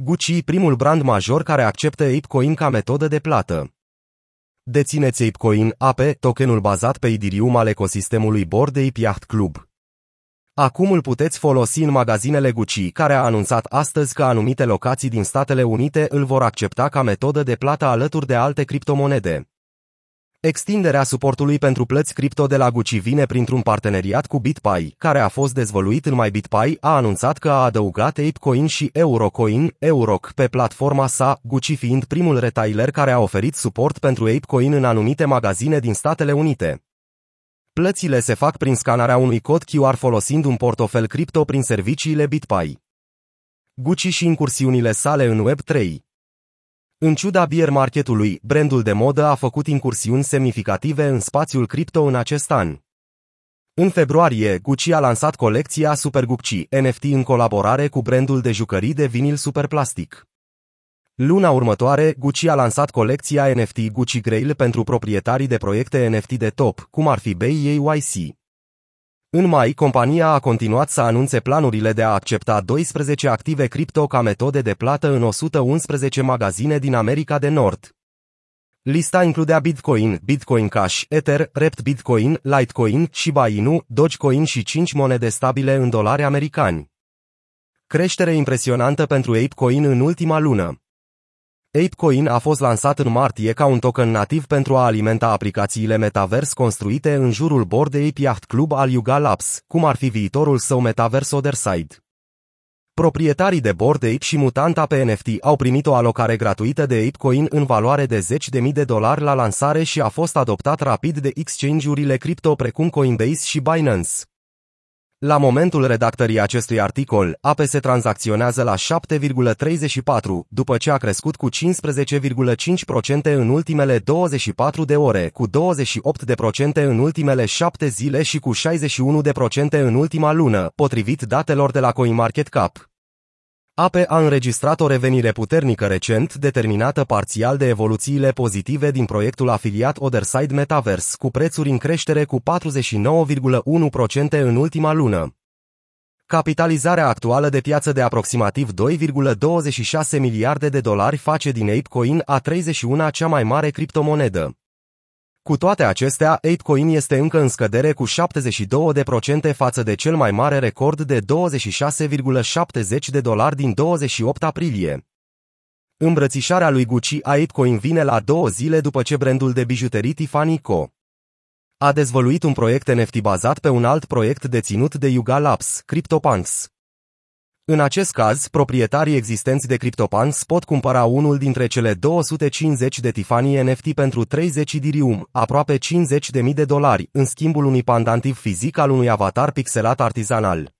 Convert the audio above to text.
Gucci, primul brand major care acceptă ApeCoin ca metodă de plată. Dețineți ApeCoin, APE, tokenul bazat pe Ethereum al ecosistemului Bored Ape Yacht Club. Acum îl puteți folosi în magazinele Gucci, care a anunțat astăzi că anumite locații din Statele Unite îl vor accepta ca metodă de plată alături de alte criptomonede. Extinderea suportului pentru plăți cripto de la Gucci vine printr-un parteneriat cu BitPay, care a fost dezvăluit în mai BitPay, a anunțat că a adăugat ApeCoin și Eurocoin, Euroc, pe platforma sa, Gucci fiind primul retailer care a oferit suport pentru ApeCoin în anumite magazine din Statele Unite. Plățile se fac prin scanarea unui cod QR folosind un portofel cripto prin serviciile BitPay. Gucci și incursiunile sale în Web3 în ciuda bear marketului, brandul de modă a făcut incursiuni semnificative în spațiul cripto în acest an. În februarie, Gucci a lansat colecția Super Gucci NFT în colaborare cu brandul de jucării de vinil Superplastic. Luna următoare, Gucci a lansat colecția NFT Gucci Grail pentru proprietarii de proiecte NFT de top, cum ar fi BAYC. În mai, compania a continuat să anunțe planurile de a accepta 12 active cripto ca metode de plată în 111 magazine din America de Nord. Lista includea Bitcoin, Bitcoin Cash, Ether, Rept Bitcoin, Litecoin, Shiba Inu, Dogecoin și 5 monede stabile în dolari americani. Creștere impresionantă pentru ApeCoin în ultima lună. ApeCoin a fost lansat în martie ca un token nativ pentru a alimenta aplicațiile metavers construite în jurul Bored Ape Yacht Club al Yuga Labs, cum ar fi viitorul său metavers Otherside. Proprietarii de Bored Ape și Mutanta pe NFT au primit o alocare gratuită de ApeCoin în valoare de 10.000 de dolari la lansare și a fost adoptat rapid de exchange-urile cripto precum Coinbase și Binance. La momentul redactării acestui articol, APE se tranzacționează la 7,34, după ce a crescut cu 15,5% în ultimele 24 de ore, cu 28% în ultimele 7 zile și cu 61% în ultima lună, potrivit datelor de la CoinMarketCap. Ape a înregistrat o revenire puternică recent, determinată parțial de evoluțiile pozitive din proiectul afiliat Otherside Metaverse, cu prețuri în creștere cu 49,1% în ultima lună. Capitalizarea actuală de piață de aproximativ 2,26 miliarde de dolari face din ApeCoin a 31-a cea mai mare criptomonedă. Cu toate acestea, ApeCoin este încă în scădere cu 72% față de cel mai mare record de 26,70 de dolari din 28 aprilie. Îmbrățișarea lui Gucci a ApeCoin vine la două zile după ce brandul de bijuterii Tiffany Co. a dezvăluit un proiect NFT bazat pe un alt proiect deținut de Yuga Labs, CryptoPunks. În acest caz, proprietarii existenți de CryptoPunks pot cumpăra unul dintre cele 250 de Tiffany NFT pentru 30 dirium, aproape 50.000 de dolari, în schimbul unui pandantiv fizic al unui avatar pixelat artizanal.